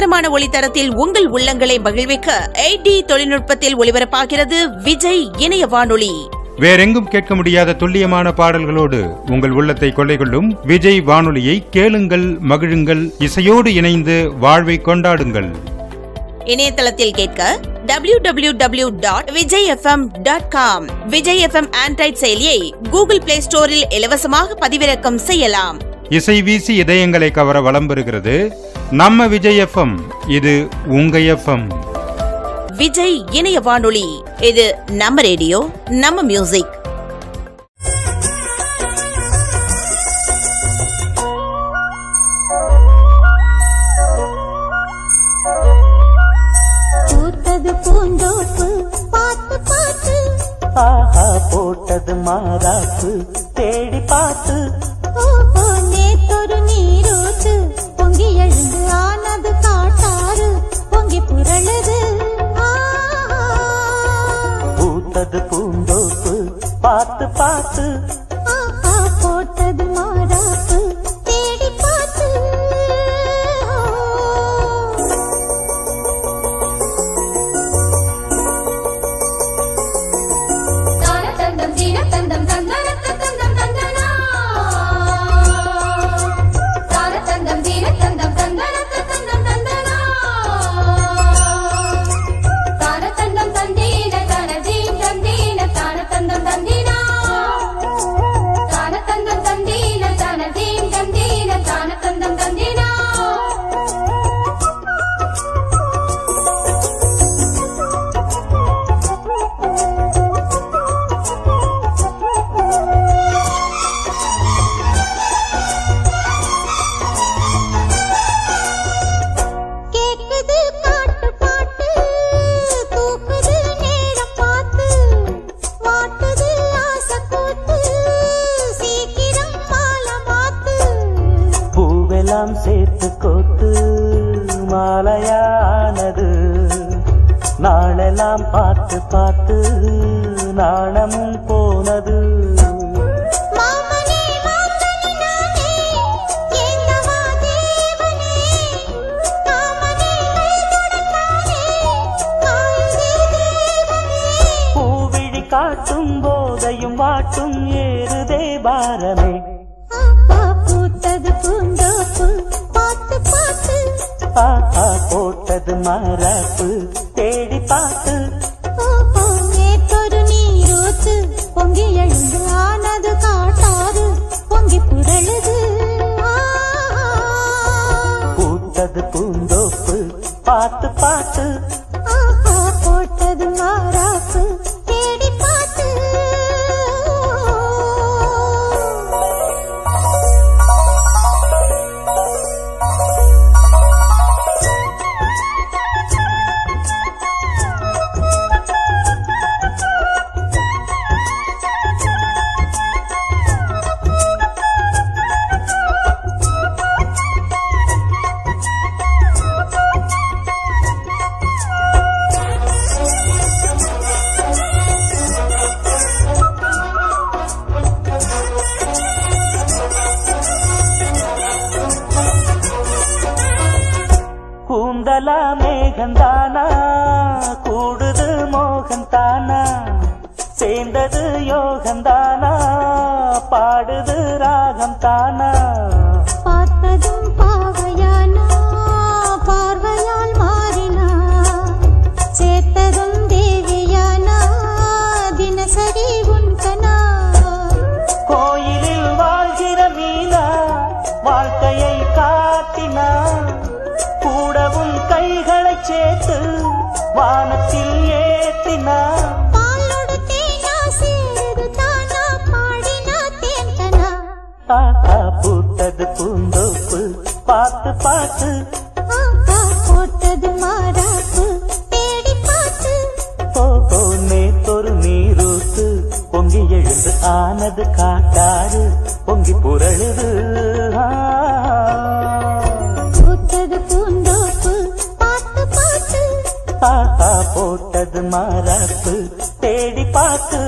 துல்லியமான ஒளித்தரத்தில் உங்கள் உள்ளங்களை மகிழ்விக்க எயிட் தொழில்நுட்பத்தில் ஒளிபரப்பாகிறது விஜய் இணைய வானொலி. வேறெங்கும் கேட்க முடியாத துல்லியமான பாடல்களோடு உங்கள் உள்ளத்தை கொள்ளை கொள்ளும் விஜய் வானொலியை கேளுங்கள் மகிழுங்கள் இசையோடு இணைந்து வாழ்வை கொண்டாடுங்கள். இணையதளத்தில் கேட்க W W W dot Vijay FM dot com Vijay FM Android செயலியை கூகுள் பிளே ஸ்டோரில் இலவசமாக பதிவிறக்கம் செய்யலாம். இசை வீசி இதயங்களை கவர வலம் பெறுகிறது. நம்ம விஜய் எஃப்எம் இது உங்க எஃப்எம். விஜய் இணைய வானொலி இது நம்ம ரேடியோ நம்ம மியூசிக். பூத்தது பூந்தோப்பு பார்த்து பார்த்து. ஆஹா போட்டது மாறாப்பு தேடி பார்த்து. பார்த்து பார்த்து ஆஹா போட்டது மாறாப்பு மாலையானது நாளெல்லாம் பார்த்து பார்த்து நாணமும் போனது. பூவிழி காட்டும் போதையும் வாட்டும் ஏறுதே பாரமே. பூத்தது பார்த்து பாப்பா போட்டது மரப்பு தேடி பார்த்து கூந்தலா மேகந்தானா? கூடுது மோகந்தானா? சேர்ந்தது யோகந்தானா? பாடுது ராகம் தானா பாடினா தேன்கனா ஆஹா பூத்தது பூந்தோப்பு பார்த்து பார்த்து. போட்டது மாறாப்பு தேடி பார்த்து. ஓஹோ நேத்தொரு நீரூத்து பொங்கி எழுந்து ஆனது காட்டாறு பொங்கி புரளுது. ஆ. பூத்தது பார்த்து பார்த்து போட்டது மரப்பு தேடி பார்த்து